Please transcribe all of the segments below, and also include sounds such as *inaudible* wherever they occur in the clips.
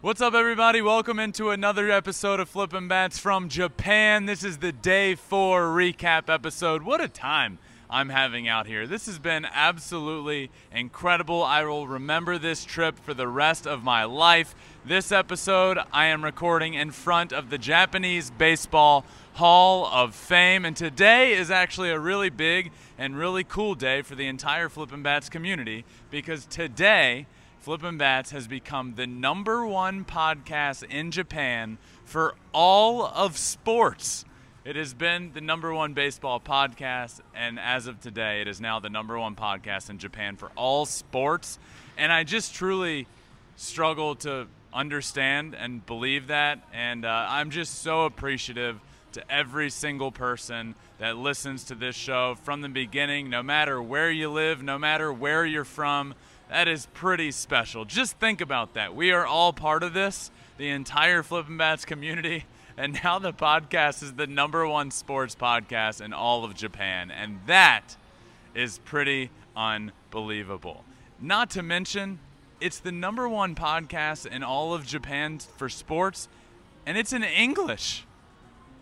What's up, everybody? Welcome into another episode of Flippin' Bats from Japan. This is the day four recap episode. What a time I'm having out here. This has been absolutely incredible. I will remember this trip for the rest of my life. This episode I am recording in front of the Japanese Baseball Hall of Fame, and today is actually a really big and really cool day for the entire Flippin' Bats community because today Flippin' Bats has become the number one podcast in Japan for all of sports. It has been the number one baseball podcast, and as of today, it is now the number one podcast in Japan for all sports. And I just truly struggle to understand and believe that. And uh, I'm just so appreciative to every single person that listens to this show from the beginning, no matter where you live, no matter where you're from. That is pretty special. Just think about that. We are all part of this, the entire Flippin' Bats community, and now the podcast is the number one sports podcast in all of Japan, and that is pretty unbelievable. Not to mention, it's the number one podcast in all of Japan for sports, and it's in English.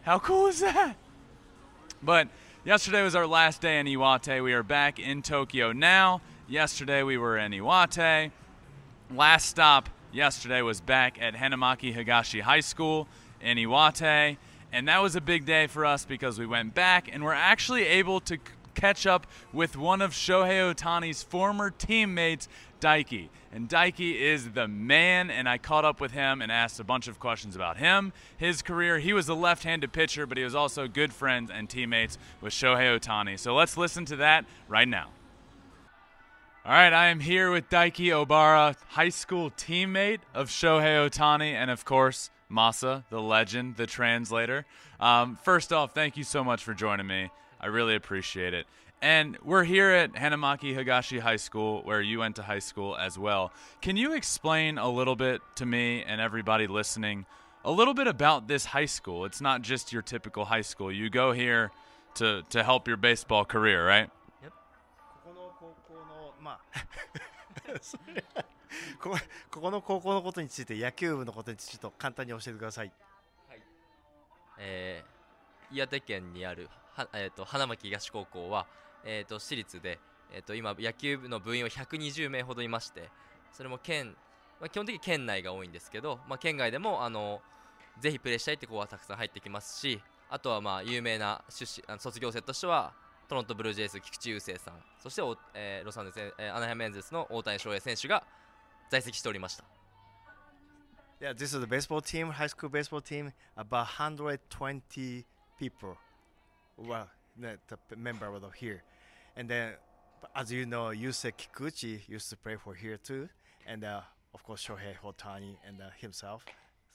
How cool is that? But yesterday was our last day in Iwate. We are back in Tokyo now. Yesterday we were in Iwate. Last stop yesterday was back at Hanamaki Higashi High School in Iwate. And that was a big day for us because we went back and we're actually able to catch up with one of Shohei Ohtani's former teammates, Daiki. And Daiki is the man, and I caught up with him and asked a bunch of questions about him, his career. He was a left handed pitcher, but he was also good friends and teammates with Shohei Ohtani. So let's listen to that right now. All right, I am here with Daiki Obara, high school teammate of Shohei Ohtani, and of course, Masa, the legend, the translator. Um, first off, thank you so much for joining me. I really appreciate it. And we're here at Hanamaki Higashi High School, where you went to high school as well. Can you explain a little bit to me and everybody listening a little bit about this high school? It's not just your typical high school. You go here to, to help your baseball career, right? まあ *laughs* こここの高校のことについて野球部のことについてちょっと簡単に教えてください。はいえー岩手県にあるは、えー、と花巻東高校は、えー、と私立で、えー、と今野球部の部員は120名ほどいましてそれも県、まあ、基本的に県内が多いんですけど、まあ、県外でもあのぜひプレーしたいって子はたくさん入ってきますしあとはまあ有名な出身あの卒業生としてはトロントブルージェイズ菊池雄星さんそしてお、えーロサンゼルス、えーアナハイムエンゼルスの大谷翔平選手が在籍しておりました Yeah, this is a baseball team, high school baseball team, about 120 people were the the member over here. And then, as you know, Yusei Kikuchi used to play for here too. And uh, of course, Shohei Otani and uh, himself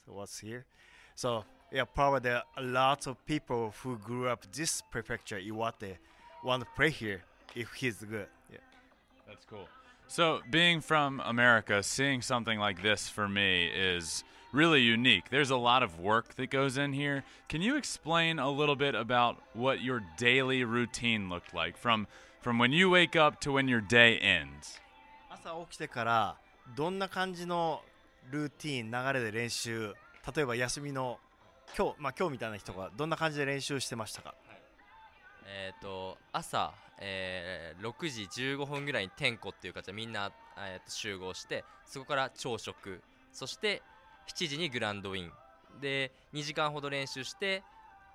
so was here. So, yeah, probably there are a lot of people who grew up this prefecture, Iwate, want to play here if he's good. Yeah. That's cool. So, being from America, seeing something like this for me is really unique. There's a lot of work that goes in here. Can you explain a little bit about what your daily routine looked like from from when you wake up to when your day ends? 朝起きてからどんな感じのルーティン流れで練習例えば休みの今日まあ今日みたいな人がどんな感じで練習してましたかえー、と朝、えー6時15分ぐらいに点呼っていう形でみんな、えーと集合してそこから朝食そして7時にグランドインで2時間ほど練習して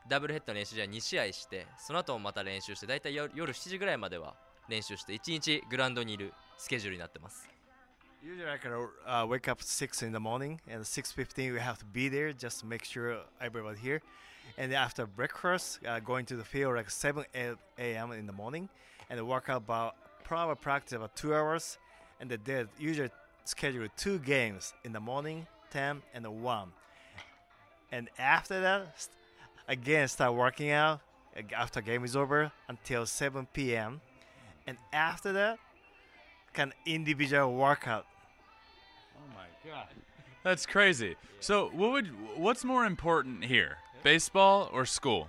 ダブルヘッドの練習じゃ2試合してその後もまた練習して大体夜夜7時ぐらいまでは練習して1日グラウンドにいるスケジュールになってます Usually I can uh, wake up 6 in the morning and 6.15 we have to be there just to make sure everybody here. And after breakfast, uh, going to the field like 7 a.m. in the morning and work out about probably practice about two hours. And they usually schedule two games in the morning 10 and 1. And after that, again, start working out after game is over until 7 p.m. And after that, can individual workout. Oh my god. That's crazy. So, what would what's more important here? Baseball or school?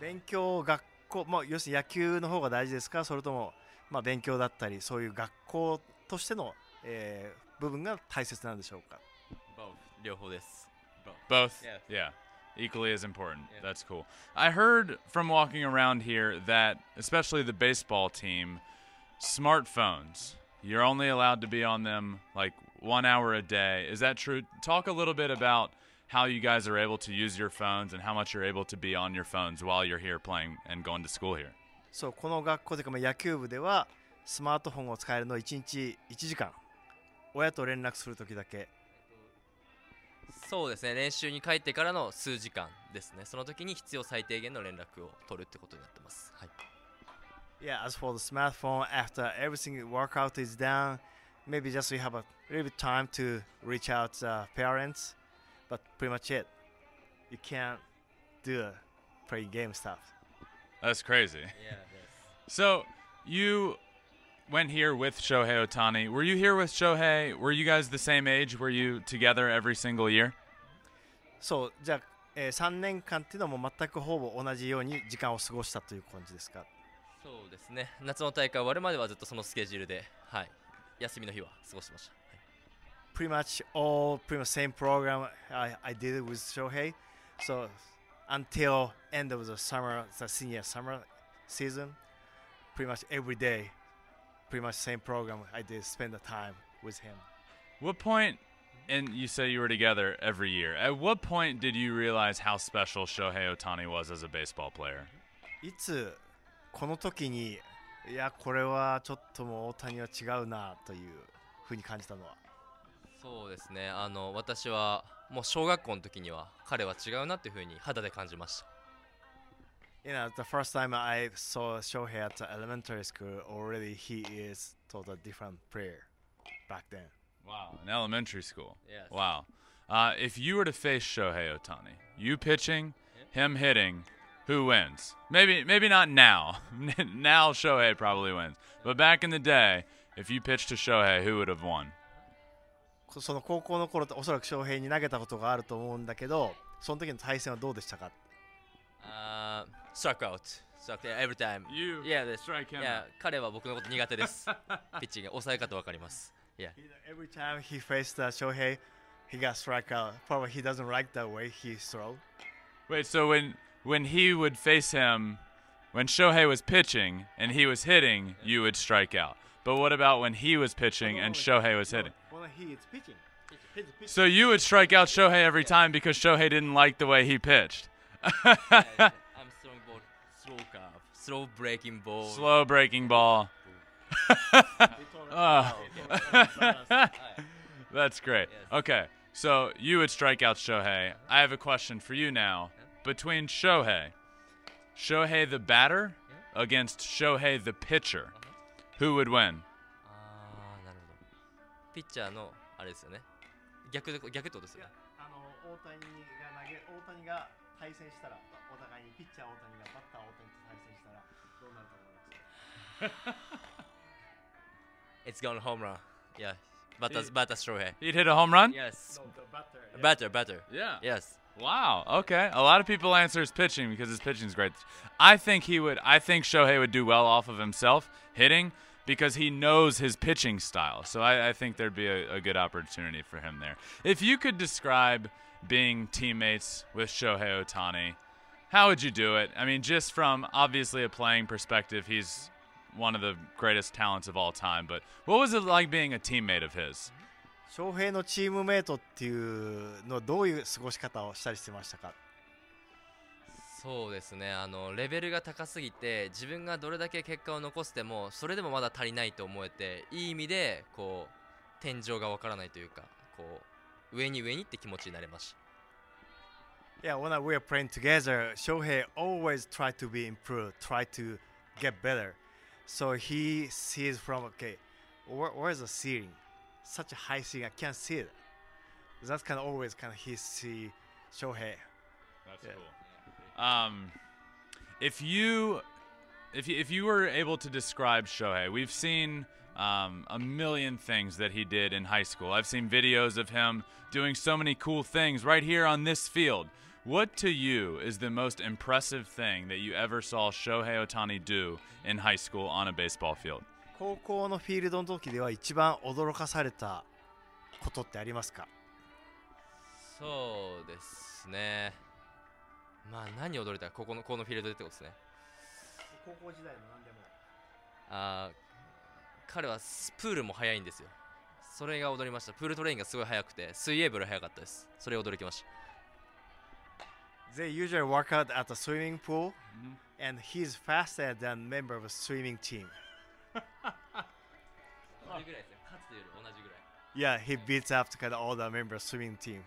勉強、学校、まあ、要するに野球の方が大事ですかそれとも、まあ、勉強だったり、そういう学校としての、えー部分が大切なんでしょうか Both 両方です Both? Yeah. Yeah. Equally as important. Yeah. That's cool. I heard from walking around here that, especially the baseball team, smartphones, you're only allowed to be on them like one hour a day. Is that true? Talk a little bit about how you guys are able to use your phones and how much you're able to be on your phones while you're here playing and going to school here. そうこの学校というか、まあ、野球部ではスマートフォンを使えるの1日1時間親と連絡するときだけそうですね練習に帰ってからの数時間ですねその時に必要最低限の連絡を取るってことになってますはい Yeah, as for the smartphone, after everything workout is done, maybe just we have a little bit time to reach out uh, parents, But pretty much it. You can't do uh, play game stuff. That's crazy. So you went here with Shohei Otani. Were you here with Shohei? Were you guys the same age? Were you together every single year? そう、じゃあ、えー、3年間っていうのはもう全くほぼ同じように時間を過ごしたという感じですかそうですね夏の大会終わるまではずっとそのスケジュールではい休みの日は過ごしてました、はい pretty much all pretty much same program I, I did it with Shohei. So until end of the summer, the senior summer season, pretty much every day, pretty much same program I did spend the time with him. What point and you say you were together every year. At what point did you realize how special Shohei Ohtani was as a baseball player? いつこの時にいやこれはちょっともう大谷は違うなというふうに感じたのはそうですねあの私はもう小学校の時には彼は違うなっていうふうに肌で感じました You know, the first time I saw Shohei at the elementary school, already he is totally different player back then. Wow, in elementary school. Yes. Wow. Uh, if you were to face Shohei Ohtani, you pitching, him hitting, who wins? Maybe maybe not now. *laughs* now Shohei probably wins. But back in the day, if you pitched to Shohei, who would have won? こその高校の頃っておそらく翔平に投げたことがあると思うんだけどその時の対戦はどうでしたかあー struck out struck out every time You yeah, this- strike him yeah out. 彼は僕のこと苦手ですピッチング抑え方わかります yeah Every time he faced uh, Shohei he got struck out probably he doesn't like the way he throw Wait, so when when he would face him, when Shohei was pitching and he was hitting, you would strike out. But what about when he was pitching and Shohei was hitting? When he is pitching He's pitching. So you would strike out Shohei every time because Shohei didn't like the way he pitched. *laughs* I'm throwing ball slow curve slow breaking ball Slow breaking ball. Oh. *laughs* *laughs* That's great. Okay, so you would strike out Shohei. I have a question for you now. Between Shohei, Shohei the batter against Shohei the pitcher, uh-huh. who would win? あーなるほどピッチャーのあれですよね逆で逆ってことですよねあの大谷が投げ大谷が対戦したらお互いにピッチャー大谷がバッター大谷と対戦したらどうなると思いますか It's gone home run yeah batters batters Shohei He'd hit a home run? yes the batter batter batter Yeah. yes Wow. Okay. A lot of people answer his pitching because his pitching's great. I think he would. I think Shohei would do well off of himself hitting because he knows his pitching style. So I, I think there'd be a, a, good opportunity for him there. If you could describe being teammates with Shohei Ohtani, how would you do it? I mean, just from obviously a playing perspective, he's one of the greatest talents of all time. But what was it like being a teammate of his? 翔平のチームメイトっていうのはどういう過ごし方をしたりしてましたかそうですねあのレベルが高すぎて自分がどれだけ結果を残してもそれでもまだ足りないと思えていい意味でこう天井がわからないというかこう上に上にって気持ちになれました Yeah, when we are playing together, Shohei always try to be improved, try to get better. So he sees from okay, where, where's the ceiling? Such a high ceiling, I can't see it. that's kind of always kind of his see Shohei. That's Yeah. cool. Um, if you if you, if you were able to describe Shohei, we've seen um, a million things that he did in high school. I've seen videos of him doing so many cool things right here on this field. What to you is the most impressive thing that you ever saw Shohei Ohtani do in high school on a baseball field? 高校のフィールドの時では一番驚かされたことってありますかそうですね。まあ何驚いたかここのこのフィールドでってことですね高校時代の何でもあー彼はスプールも速いんですよそれが驚りましたプールトレインがすごい速くて水泳部より速かったですそれ驚きました They usually work out at a swimming pool and he's faster than member of a swimming team 同じぐらいですねかつてより同じぐらい Yeah, he beats up kind of all the members swimming team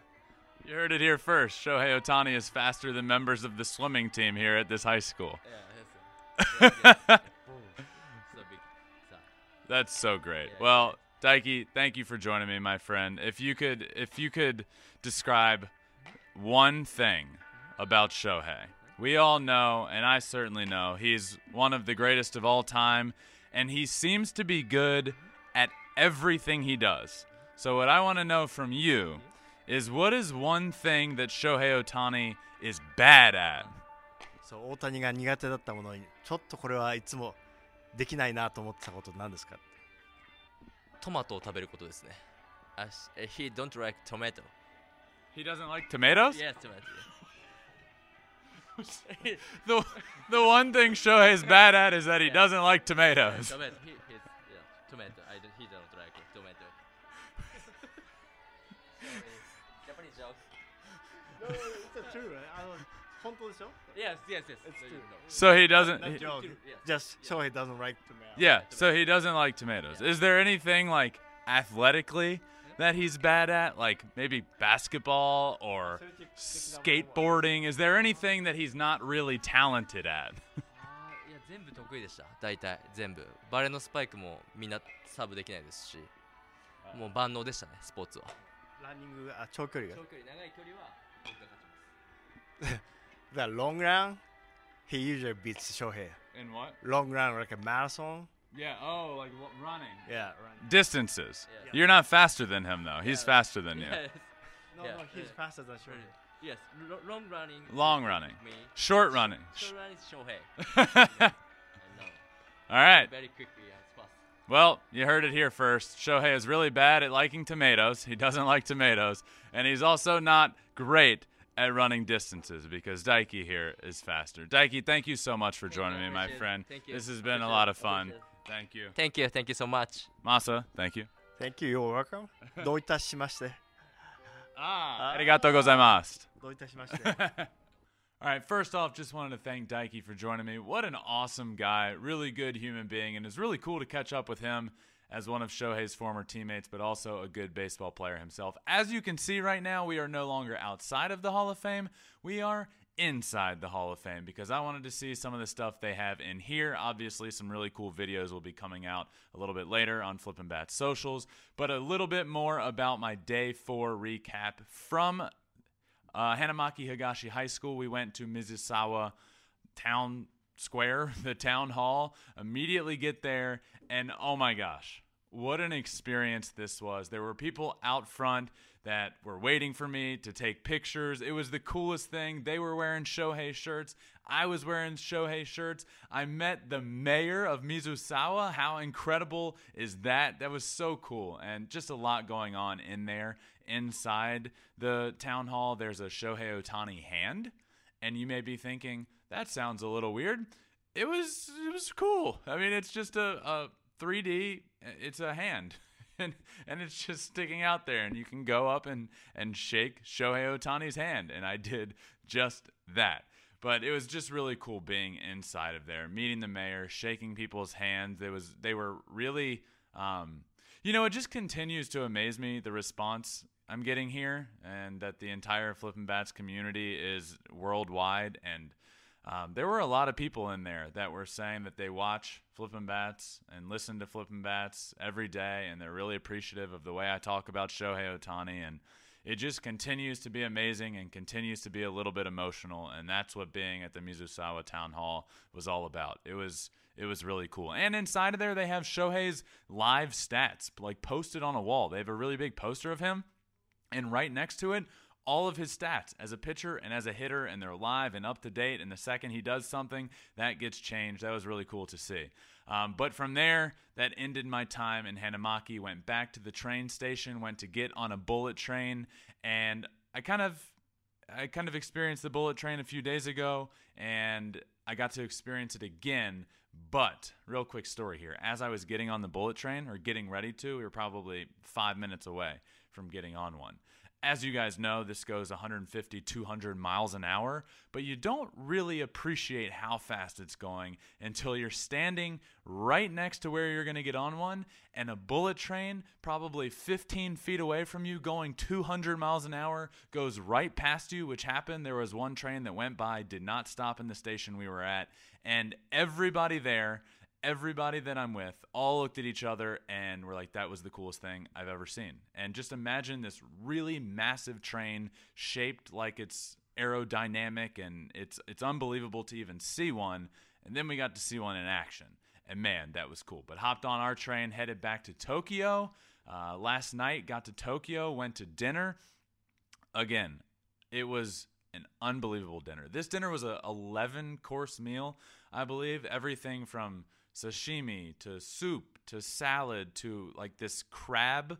You heard it here first. Shohei Ohtani is faster than members of the swimming team here at this high school. Yeah, *laughs* *laughs* that's so big. So, That's so great. Well, Daiki, thank you for joining me, my friend. If you could, if you could describe one thing about Shohei, we all know, and I certainly know, he's one of the greatest of all time, and he seems to be good at everything he does. So, what I want to know from you is what is one thing that Shohei Ohtani is bad at? そう大谷が苦手だったものにちょっとこれはいつもできないなと思ってたことなんですかトマトを食べることですね。As, uh, he don't like tomato. He doesn't like tomatoes? Yes, tomatoes. *laughs* the, the one thing Shohei's bad at is that he yeah. doesn't like tomatoes. Tomato. He, yeah, tomato. I, he doesn't. Yes, yes, yes. It's true. So he doesn't. Not he- joke. Yeah. Just Shohei doesn't like tomato yeah, so he doesn't like tomatoes. Is there anything like athletically that he's bad at, like maybe basketball or skateboarding? Is there anything that he's not really talented at? *laughs* あーいや全部得意でした大体全部バレーのスパイクもみんなサーブできないですしもう万能でしたねスポーツはランニングあ長距離が長距離長い距離は僕が勝ちます the long run he usually beats Shohei In what? long run like a marathon Yeah. Oh, like running. yeah running. Distances. Yeah. You're not faster than him though. He's Yeah. faster than you. Yes, *laughs* no Yeah, no he's yeah. faster than Shohei mm. yes. Lo- long running Long running. me Short running. short running is Shohei All *laughs* I know right. very quickly as fast well, you heard it here first. Shohei is really bad at liking tomatoes. He doesn't like tomatoes. And he's also not great at running distances because Daiki here is faster. Daiki, thank you so much for joining me, my friend. Thank you. This has been a lot of fun. Thank you. Thank you. Thank you so much. Masa, thank you. Thank you. You're welcome. *laughs* どういたしまして。ああ、ありがとうございます。どういたしまして。*laughs* All right, first off, just wanted to thank Daiki for joining me. What an awesome guy, really good human being, and it's really cool to catch up with him as one of Shohei's former teammates, but also a good baseball player himself. As you can see right now, we are no longer outside of the Hall of Fame. We are inside the Hall of Fame because I wanted to see some of the stuff they have in here. Obviously, some really cool videos will be coming out a little bit later on Flippin' Bat socials, but a little bit more about my day four recap from uh, Hanamaki Higashi High School. We went to Mizusawa Town Square, *laughs* the town hall. Immediately get there, and oh my gosh, what an experience this was. There were people out front that were waiting for me to take pictures. It was the coolest thing. They were wearing Shohei shirts. I was wearing Shohei shirts. I met the mayor of Mizusawa. How incredible is that? That was so cool. And just a lot going on in there. Inside the town hall, there's a Shohei Ohtani hand. And you may be thinking, that sounds a little weird. It was it was cool. I mean, it's just a, a 3D. It's a hand, *laughs* and and it's just sticking out there, and you can go up and and shake Shohei Ohtani's hand, and I did just that. But it was just really cool being inside of there, meeting the mayor, shaking people's hands. It was they were really, um, you know, it just continues to amaze me the response I'm getting here, and that the entire Flippin' Bats community is worldwide. And um, there were a lot of people in there that were saying that they watch Flippin' Bats and listen to Flippin' Bats every day, and they're really appreciative of the way I talk about Shohei Ohtani. And it just continues to be amazing and continues to be a little bit emotional, and that's what being at the Mizusawa Town Hall was all about. It was it was really cool. And inside of there, they have Shohei's live stats like posted on a wall. They have a really big poster of him, and right next to it, all of his stats as a pitcher and as a hitter, and they're live and up to date. And the second he does something, that gets changed. That was really cool to see. Um, but from there, that ended my time in Hanamaki. Went back to the train station, went to get on a bullet train, and I kind of, I kind of experienced the bullet train a few days ago, and I got to experience it again. But real quick story here: as I was getting on the bullet train or getting ready to, we were probably five minutes away from getting on one as you guys know, this goes 150, 200 miles an hour, but you don't really appreciate how fast it's going until you're standing right next to where you're going to get on one, and a bullet train, probably 15 feet away from you, going 200 miles an hour, goes right past you, which happened. There was one train that went by, did not stop in the station we were at, and everybody there everybody that I'm with all looked at each other and were like, that was the coolest thing I've ever seen. And just imagine this really massive train shaped like it's aerodynamic and it's it's unbelievable to even see one. And then we got to see one in action. And man, that was cool. But hopped on our train, headed back to Tokyo. Uh, last night, got to Tokyo, went to dinner. Again, it was an unbelievable dinner. This dinner was a 11 course meal, I believe. Everything from sashimi to soup to salad to like this crab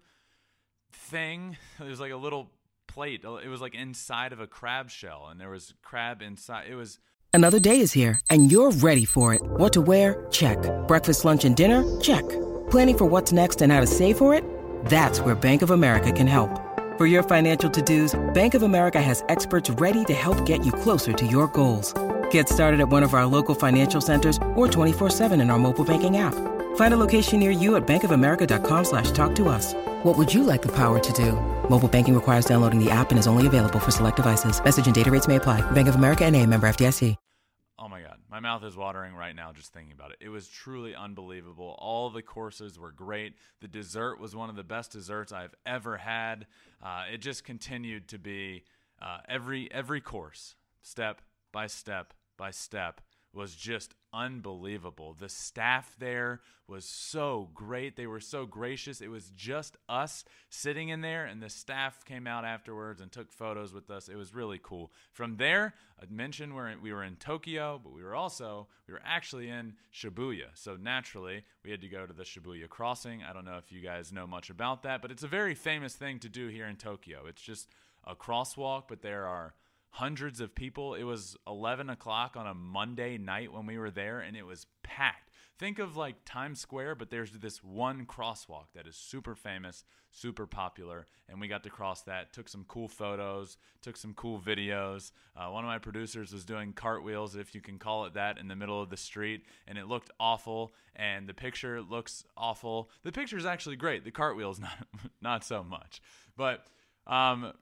thing. *laughs* It was like a little plate. It was like inside of a crab shell, and there was crab inside. It was. Another day is here, and you're ready for it. What to wear? Check. Breakfast, lunch, and dinner? Check. Planning for what's next and how to save for it? That's where Bank of America can help. For your financial to-dos, Bank of America has experts ready to help get you closer to your goals. Get started at one of our local financial centers or 24-7 in our mobile banking app. Find a location near you at bankofamerica.com slash talk to us. What would you like the power to do? Mobile banking requires downloading the app and is only available for select devices. Message and data rates may apply. Bank of America and a member FDIC. Oh my God. My mouth is watering right now just thinking about it. It was truly unbelievable. All the courses were great. The dessert was one of the best desserts I've ever had. Uh, it just continued to be uh, every every course, step by step by step was just unbelievable. The staff there was so great. They were so gracious. It was just us sitting in there, and the staff came out afterwards and took photos with us. It was really cool. From there, I mentioned we're in, we were in Tokyo, but we were also we were actually in Shibuya. So naturally, we had to go to the Shibuya crossing. I don't know if you guys know much about that, but it's a very famous thing to do here in Tokyo. It's just a crosswalk, but there are hundreds of people. It was 11 o'clock on a Monday night when we were there, and it was packed. Think of like Times Square, but there's this one crosswalk that is super famous, super popular, and we got to cross that. Took some cool photos, took some cool videos. Uh, one of my producers was doing cartwheels, if you can call it that, in the middle of the street, and it looked awful. And the picture looks awful. The picture is actually great. The cartwheels *laughs* not not so much, but. Um,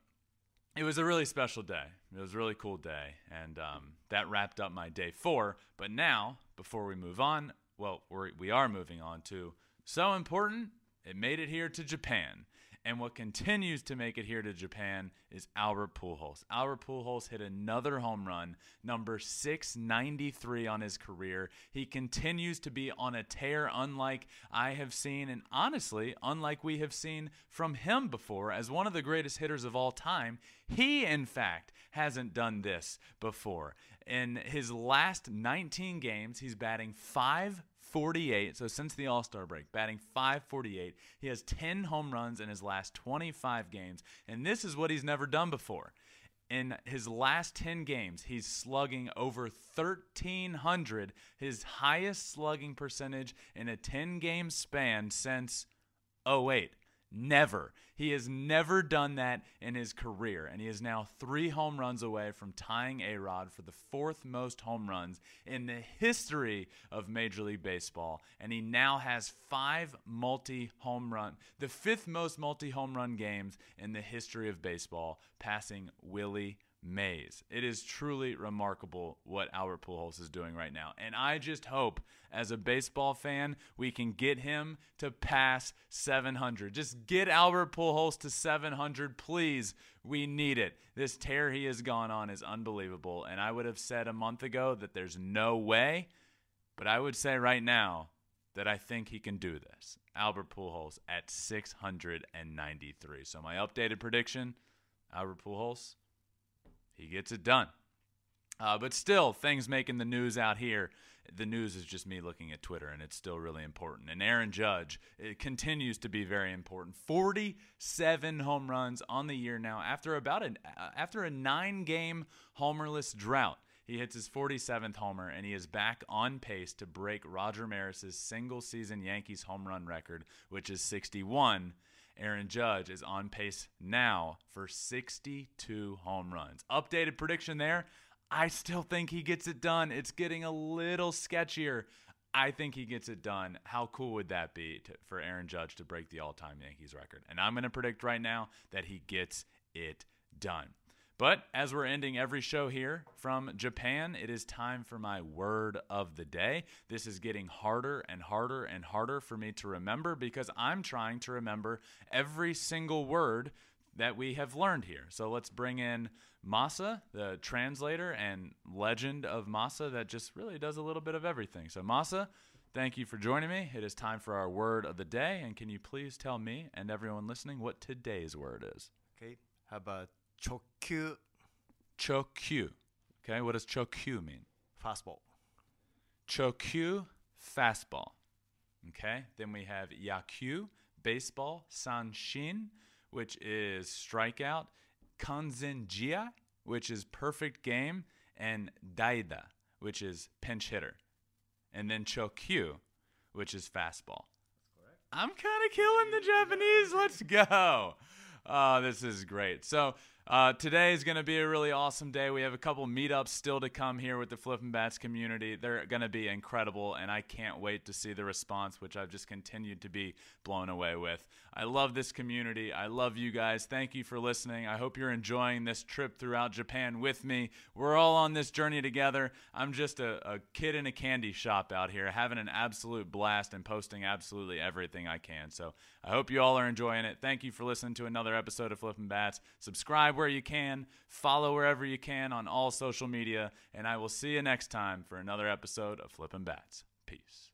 it was a really special day. It was a really cool day, and um, that wrapped up my day four. But now, before we move on, well, we're, we are moving on to so important, it made it here to Japan. And what continues to make it here to Japan is Albert Pujols. Albert Pujols hit another home run, number 693 on his career. He continues to be on a tear, unlike I have seen, and honestly, unlike we have seen from him before as one of the greatest hitters of all time. He, in fact, hasn't done this before. In his last 19 games, he's batting 5 48. So since the All Star break, batting 548. He has 10 home runs in his last 25 games. And this is what he's never done before. In his last 10 games, he's slugging over 1,300, his highest slugging percentage in a 10 game span since 08. Never. He has never done that in his career, and he is now three home runs away from tying A Rod for the fourth most home runs in the history of Major League Baseball. And he now has five multi home run, the fifth most multi home run games in the history of baseball, passing Willie Mays. It is truly remarkable what Albert Pujols is doing right now. And I just hope, as a baseball fan, we can get him to pass 700. Just get Albert Pujols to 700, please. We need it. This tear he has gone on is unbelievable. And I would have said a month ago that there's no way, but I would say right now that I think he can do this. Albert Pujols at 693. So my updated prediction, Albert Pujols he gets it done. Uh, but still, things making the news out here. The news is just me looking at Twitter, and it's still really important. And Aaron Judge it continues to be very important. Forty-seven home runs on the year now after about an uh, after a nine-game homerless drought. He hits his 47th homer, and he is back on pace to break Roger Maris's single-season Yankees home run record, which is 61. Aaron Judge is on pace now for 62 home runs. Updated prediction there. I still think he gets it done. It's getting a little sketchier. I think he gets it done. How cool would that be to, for Aaron Judge to break the all time Yankees record? And I'm going to predict right now that he gets it done. But as we're ending every show here from Japan, it is time for my word of the day. This is getting harder and harder and harder for me to remember because I'm trying to remember every single word that we have learned here. So let's bring in Masa, the translator and legend of Masa that just really does a little bit of everything. So, Masa, thank you for joining me. It is time for our word of the day. And can you please tell me and everyone listening what today's word is? Okay. How about chokyu Chokyu. Okay, what does chokyu mean? fastball? Chokyu, fastball. Okay, then we have yakyu, baseball, sanshin, which is strikeout, kanzenjia, which is perfect game, and daida, which is pinch hitter. And then chokyu, which is fastball. I'm kind of killing the Japanese. Let's go. Oh, this is great. So, uh, today is going to be a really awesome day. We have a couple meetups still to come here with the Flippin' Bats community. They're going to be incredible, and I can't wait to see the response, which I've just continued to be blown away with. I love this community. I love you guys. Thank you for listening. I hope you're enjoying this trip throughout Japan with me. We're all on this journey together. I'm just a, a kid in a candy shop out here, having an absolute blast and posting absolutely everything I can. So I hope you all are enjoying it. Thank you for listening to another episode of Flippin' Bats. Subscribe where you can, follow wherever you can on all social media, and I will see you next time for another episode of Flippin' Bats. Peace.